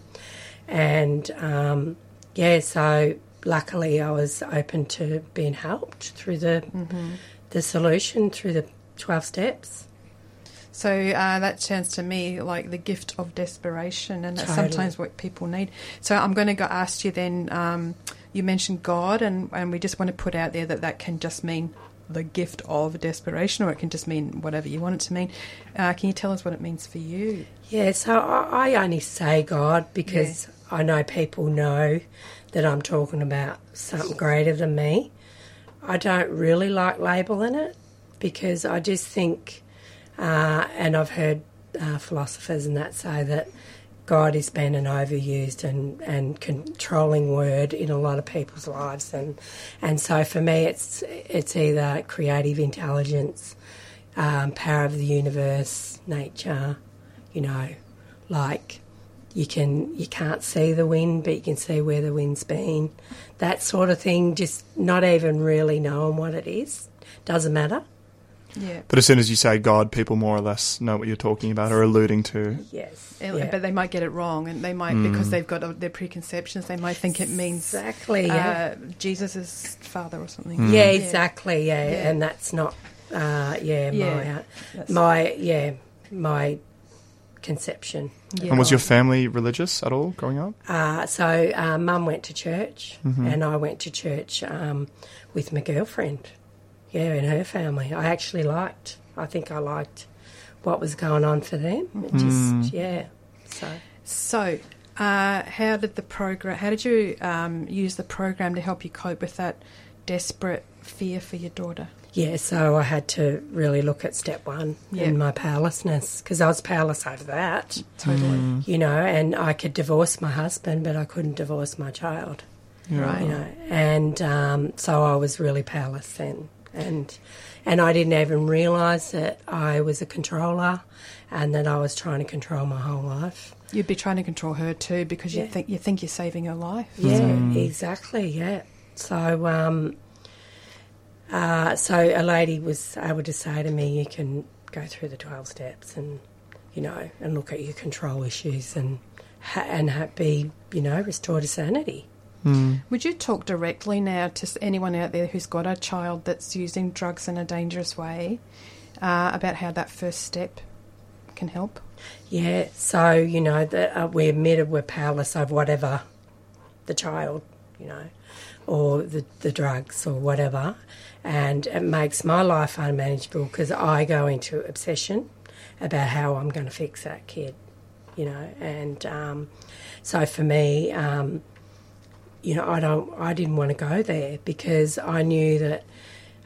And um, yeah, so luckily I was open to being helped through the Mhm. the solution through the twelve steps. So uh, that sounds to me like the gift of desperation, and that's Totally. sometimes what people need. So I'm going to go ask you then. Um, you mentioned God, and, and we just want to put out there that that can just mean the gift of desperation, or it can just mean whatever you want it to mean. Uh, can you tell us what it means for you? Yeah, so I, I only say God because I know people know that I'm talking about something greater than me. I don't really like labelling it because I just think, uh, and I've heard uh, philosophers and that say that God has been an overused and, and controlling word in a lot of people's lives, and and so for me, it's it's either creative intelligence, um, power of the universe, nature, you know, like you can you can't see the wind, but you can see where the wind's been, that sort of thing. Just not even really knowing what it is doesn't matter. Yeah. But as soon as you say God, people more or less know what you're talking about or alluding to. Yes. Uh, Yeah. But they might get it wrong, and they might Mm. because they've got uh, their preconceptions. They might think it means Exactly, yeah. uh, Jesus' father or something. Mm. Yeah, exactly. Yeah, Yeah. and that's not. Uh, yeah, Yeah, my uh, that's- my yeah my conception. And was your family religious at all growing up? Uh, so uh, mum went to church, Mhm. and I went to church um, with my girlfriend. Yeah, in her family, I actually liked. I think I liked what was going on for them. It just Mm. yeah. So So, uh, how did the program? How did you um, use the program to help you cope with that desperate fear for your daughter? yeah, so I had to really look at step one Yeah. and my powerlessness because I was powerless over that. Totally. Mm. You know, and I could divorce my husband, but I couldn't divorce my child. Right. You know, and um, so I was really powerless then, and and I didn't even realise that I was a controller, and that I was trying to control my whole life. You'd be trying to control her too because you Yeah. think you think you're saving her life. Yeah, So- exactly. Yeah. So, um, uh, so a lady was able to say to me, "You can go through the twelve steps, and you know, and look at your control issues, and ha- and ha- be, you know, restored to sanity." Would you talk directly now to anyone out there who's got a child that's using drugs in a dangerous way uh, about how that first step can help? Yeah, so you know that uh, we admitted we're powerless over whatever the child, you know, or the, the drugs or whatever. And it makes my life unmanageable because I go into obsession about how I'm going to fix that kid, you know. And um, so for me, um, you know, I don't, I didn't want to go there because I knew that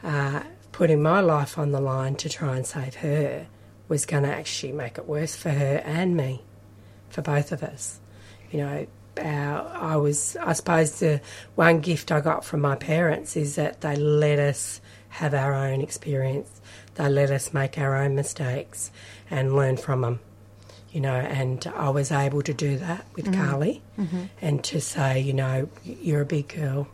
uh, putting my life on the line to try and save her was going to actually make it worse for her and me, for both of us. You know, our, I was, I suppose, the one gift I got from my parents is that they let us have our own experience. They let us make our own mistakes and learn from them. You know, and I was able to do that with Mhm. Carly Mhm. and to say, you know, you're a big girl,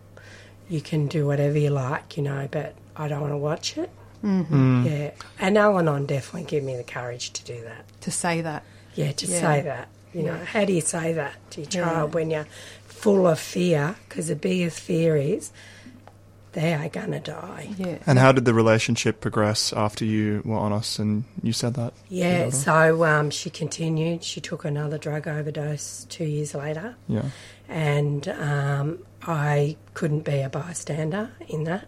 you can do whatever you like, you know, but I don't want to watch it. Mhm. Mm. Yeah, and Al-Anon definitely gave me the courage to do that. To say that. Yeah, to Yeah. say that. You know, Yeah. how do you say that to your Yeah. child when you're full of fear? Because the biggest fear is they are going to die. Yeah. And how did the relationship progress after you were honest and you said that? Yeah, so um, she continued. She took another drug overdose two years later. Yeah. And um, I couldn't be a bystander in that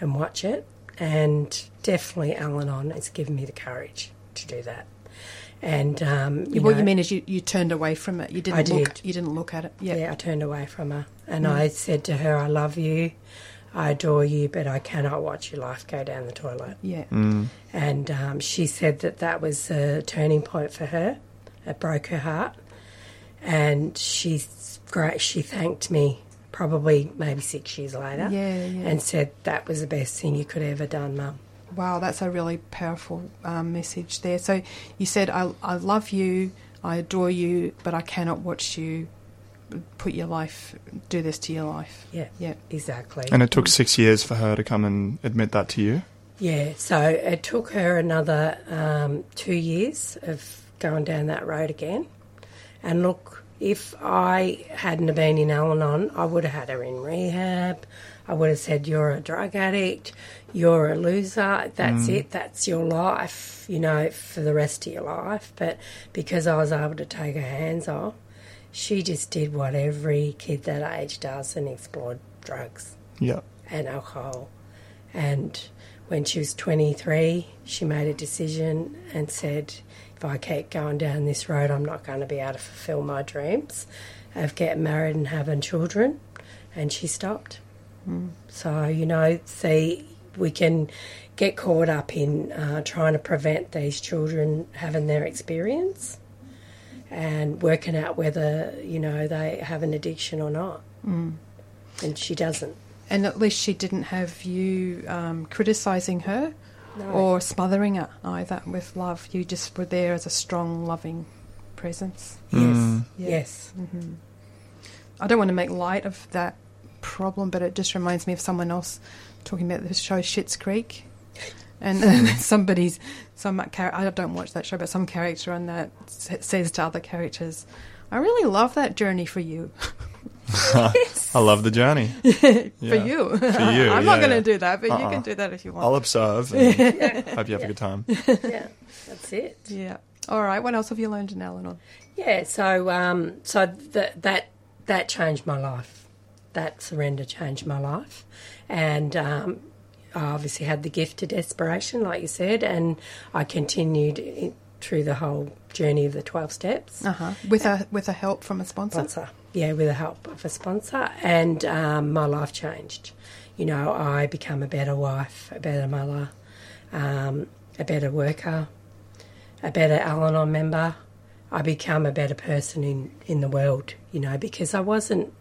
and watch it. And definitely Al Anon has given me the courage to do that. And um, you what know- you mean is you, you turned away from it. You didn't I look. did. You didn't look at it. Yeah. Yeah, I turned away from her. And Mm. I said to her, I love you, I adore you, but I cannot watch your life go down the toilet. Yeah. Mm. And um, she said that that was a turning point for her. It broke her heart. And she's great. She thanked me probably maybe six years later. Yeah, yeah. And said that was the best thing you could ever done, Mum. Wow, that's a really powerful um, message there. So you said, I, I love you, I adore you, but I cannot watch you put your life, do this to your life. Yeah, yeah, exactly. And it took six years for her to come and admit that to you. Yeah, so it took her another um, two years of going down that road again. And look, if I hadn't have been in Al Anon, I would have had her in rehab. I would have said, You're a drug addict, you're a loser, that's Mm. it, that's your life, you know, for the rest of your life. But because I was able to take her hands off, she just did what every kid that age does and explored drugs Yeah. and alcohol. And when she was 23, she made a decision and said, if I keep going down this road, I'm not going to be able to fulfill my dreams of getting married and having children. And she stopped. Mm. So, you know, see, we can get caught up in uh, trying to prevent these children having their experience and working out whether, you know, they have an addiction or not. Mm. And she doesn't. And at least she didn't have you um, criticising her No. or smothering her either with love. You just were there as a strong, loving presence. Yes, Mm. yes. hmm I don't want to make light of that problem, but it just reminds me of someone else talking about the show Schitt's Creek. And somebody's, some character. I don't watch that show, but some character on that says to other characters, I really love that journey for you. I love the journey. For you. For you. I'm not gonna do that, but you Uh-uh. can do that if you want. I'll observe. And Hope you have Yeah. a good time. yeah, that's it. Yeah. All right. What else have you learned in Al-Anon? Yeah, so um, so that that that changed my life. That surrender changed my life, and um, I obviously had the gift of desperation, like you said, and I continued in, through the whole journey of the twelve steps. Uh-huh. With a with a help from a sponsor. Sponsor, yeah, with the help of a sponsor, and um, my life changed. You know, I become a better wife, a better mother, um, a better worker, a better Al-Anon member. I become a better person in, in the world, you know, because I wasn't.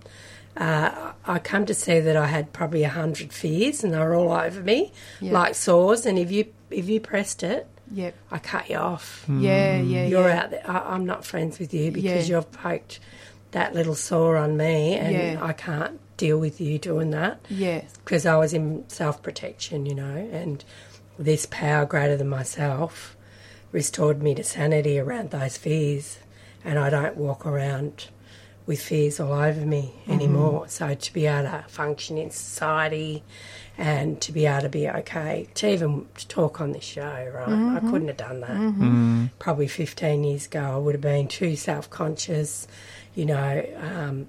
Uh, I come to see that I had probably a hundred fears, and they were all over me, Yeah. like sores. And if you if you pressed it, Yep. I cut you off. Yeah, yeah, You're yeah. out there. I, I'm not friends with you because Yeah. you've poked that little sore on me, and Yeah. I can't deal with you doing that. Yeah. Because I was in self protection, you know, and this power greater than myself restored me to sanity around those fears, and I don't walk around with fears all over me anymore. So to be able to function in society and to be able to be okay, to even talk on this show, right? I Mhm. couldn't have done that. Mhm. Mm. Probably 15 years ago, I would have been too self conscious, you know, um,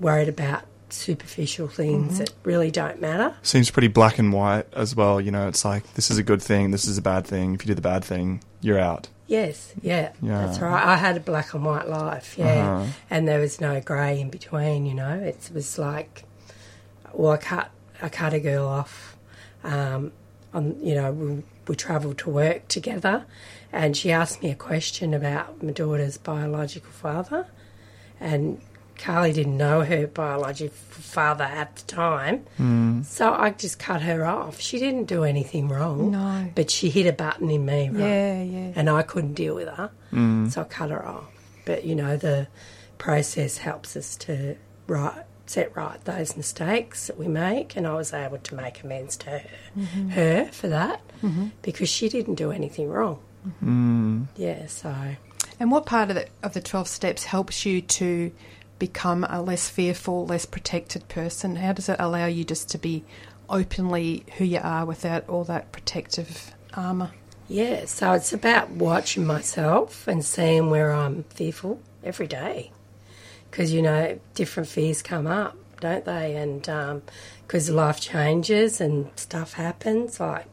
worried about superficial things Mhm. that really don't matter. Seems pretty black and white as well. You know, it's like this is a good thing, this is a bad thing. If you do the bad thing, you're out. Yes, yeah, Yeah. that's right. I had a black and white life, yeah, Uh-huh. and there was no grey in between. You know, it was like, well, I cut, I cut a girl off. Um, on, you know, we, we travelled to work together, and she asked me a question about my daughter's biological father, and Carly didn't know her biological father at the time, Mm. so I just cut her off. She didn't do anything wrong, No. but she hit a button in me, right? Yeah, yeah. and I couldn't deal with her, Mm. so I cut her off. But you know, the process helps us to right set right those mistakes that we make, and I was able to make amends to her, Mhm. her for that Mhm. because she didn't do anything wrong. Mm. Yeah, so And what part of the of the twelve steps helps you to become a less fearful, less protected person? How does it allow you just to be openly who you are without all that protective armor? yeah, so it's about watching myself and seeing where I'm fearful every day, because you know different fears come up, don't they? And because life changes and stuff happens, like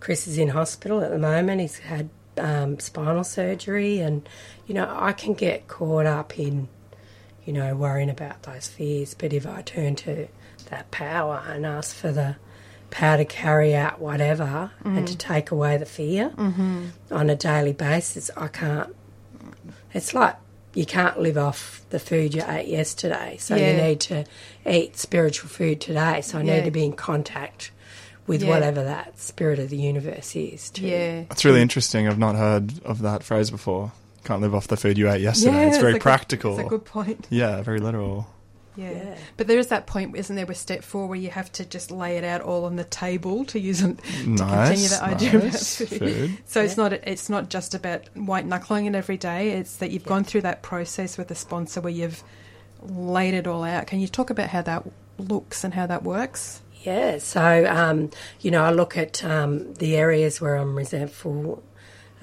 Chris is in hospital at the moment. He's had um, spinal surgery, and you know I can get caught up in you know worrying about those fears. But if I turn to that power and ask for the power to carry out whatever and Mm. to take away the fear Mhm. on a daily basis, I can't. It's like you can't live off the food you ate yesterday, so you need to eat spiritual food today. So I Yeah. need to be in contact with Yeah. whatever that spirit of the universe is. To, Yeah. It's really interesting. I've not heard of that phrase before. Can't live off the food you ate yesterday. Yeah, it's very it's a good- practical. it's a good point. Yeah, very literal. Yeah. But there is that point, isn't there, with step four where you have to just lay it out all on the table to use it to continue Nice, that idea nice. about food. Food. So it's not it's not just about white knuckling it every day. It's that you've gone through that process with a sponsor where you've laid it all out. Can you talk about how that looks and how that works? Yeah, so um, you know, I look at um, the areas where I'm resentful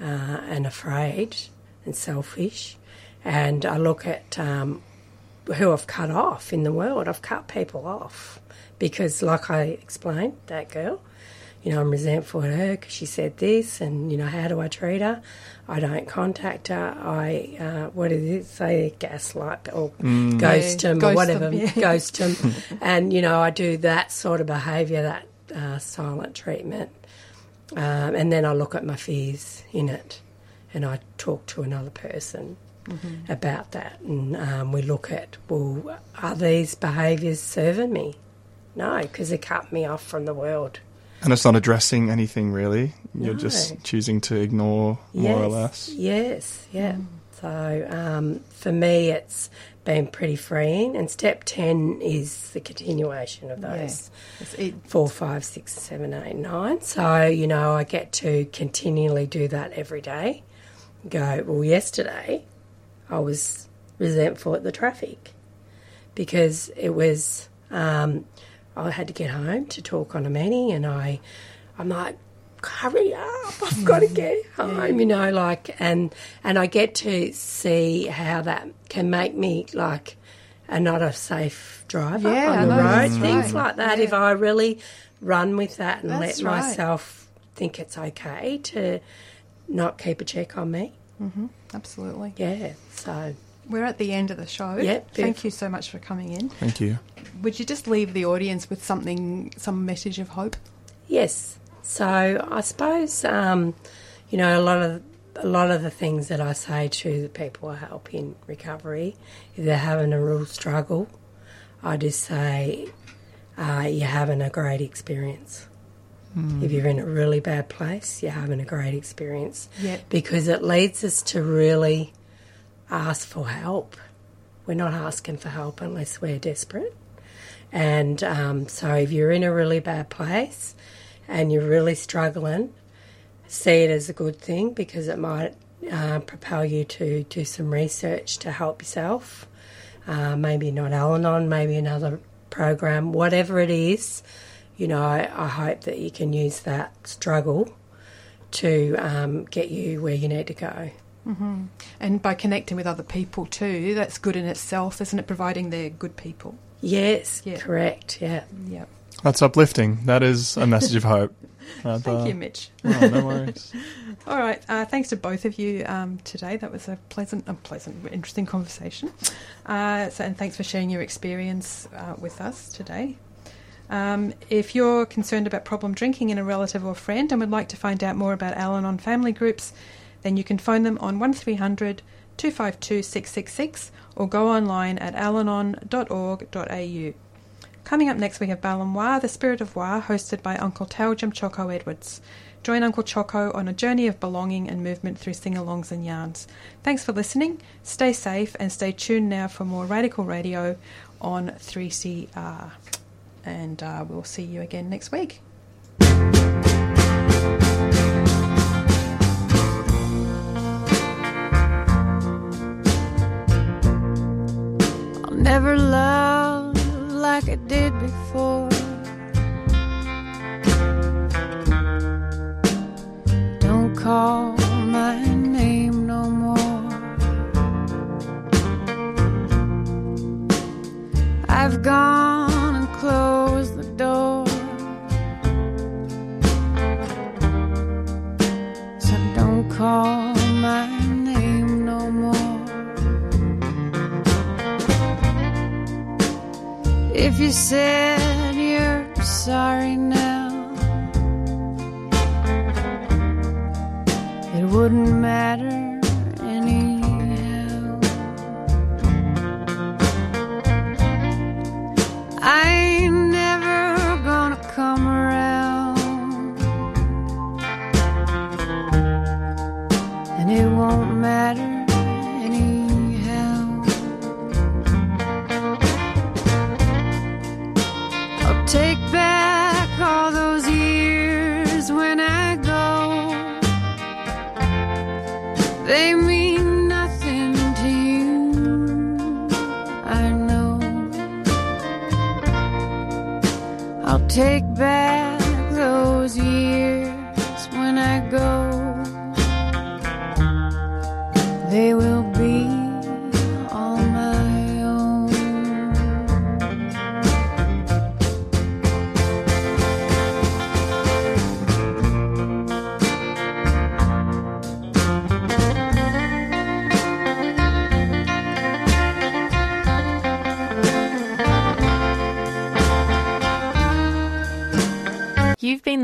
uh, and afraid and selfish, and I look at um, who I've cut off in the world. I've cut people off because, like I explained, that girl, you know, I'm resentful at her because she said this, and you know, how do I treat her? I don't contact her. I uh, what is it? Say gaslight or Mm. ghost Yeah, them or whatever, them, yeah. ghost them, and you know, I do that sort of behaviour, that uh, silent treatment, um, and then I look at my fears in it, and I talk to another person Mhm. about that, and um, we look at well, are these behaviours serving me? No, because they cut me off from the world. And it's not addressing anything really. You're No. just choosing to ignore more or less. Yes, yeah. So um, for me, it's been pretty freeing. And step 10 is the continuation of those It's it- four, five, six, seven, eight, nine. So, you know, I get to continually do that every day. Go, well, yesterday I was resentful at the traffic because it was, um, I had to get home to talk on a meeting and I, I'm like, hurry up, I've got to get home, you know, like, and, and I get to see how that can make me like a not a safe driver Yeah, on the road, things right. like that. Yeah. If I really run with that and That's let right. myself think it's okay to not keep a check on me. hmm Absolutely. Yeah, so We're at the end of the show. Yeah, Thank you so much for coming in. Thank you. Would you just leave the audience with something, some message of hope? Yes. So I suppose um, you know a lot of a lot of the things that I say to the people I help in recovery, if they're having a real struggle, I just say uh, you're having a great experience. Hmm. If you're in a really bad place, you're having a great experience. Yeah. Because it leads us to really ask for help. We're not asking for help unless we're desperate. And um, so if you're in a really bad place and you're really struggling, see it as a good thing because it might uh, propel you to do some research to help yourself. Uh, maybe not Al Anon, maybe another program, whatever it is. You know, I, I hope that you can use that struggle to um, get you where you need to go. hmm And by connecting with other people too, that's good in itself, isn't it? Providing they're good people. Yes, correct. Yeah. Yep. That's uplifting. That is a message of hope. Right Thank there. you, Mitch. Oh, no worries. All right. Uh, thanks to both of you um, today. That was a pleasant, a pleasant, interesting conversation. Uh, so, and thanks for sharing your experience uh, with us today. Um, if you're concerned about problem drinking in a relative or friend and would like to find out more about Al Anon family groups, then you can phone them on 1300 252 666 or go online at alanon.org.au. Coming up next, we have Balanoir, the Spirit of Wa, hosted by Uncle Taljum Choco Edwards. Join Uncle Choco on a journey of belonging and movement through sing alongs and yarns. Thanks for listening. Stay safe and stay tuned now for more Radical Radio on 3CR. And uh, we'll see you again next week. I'll never love like I did before. Don't call my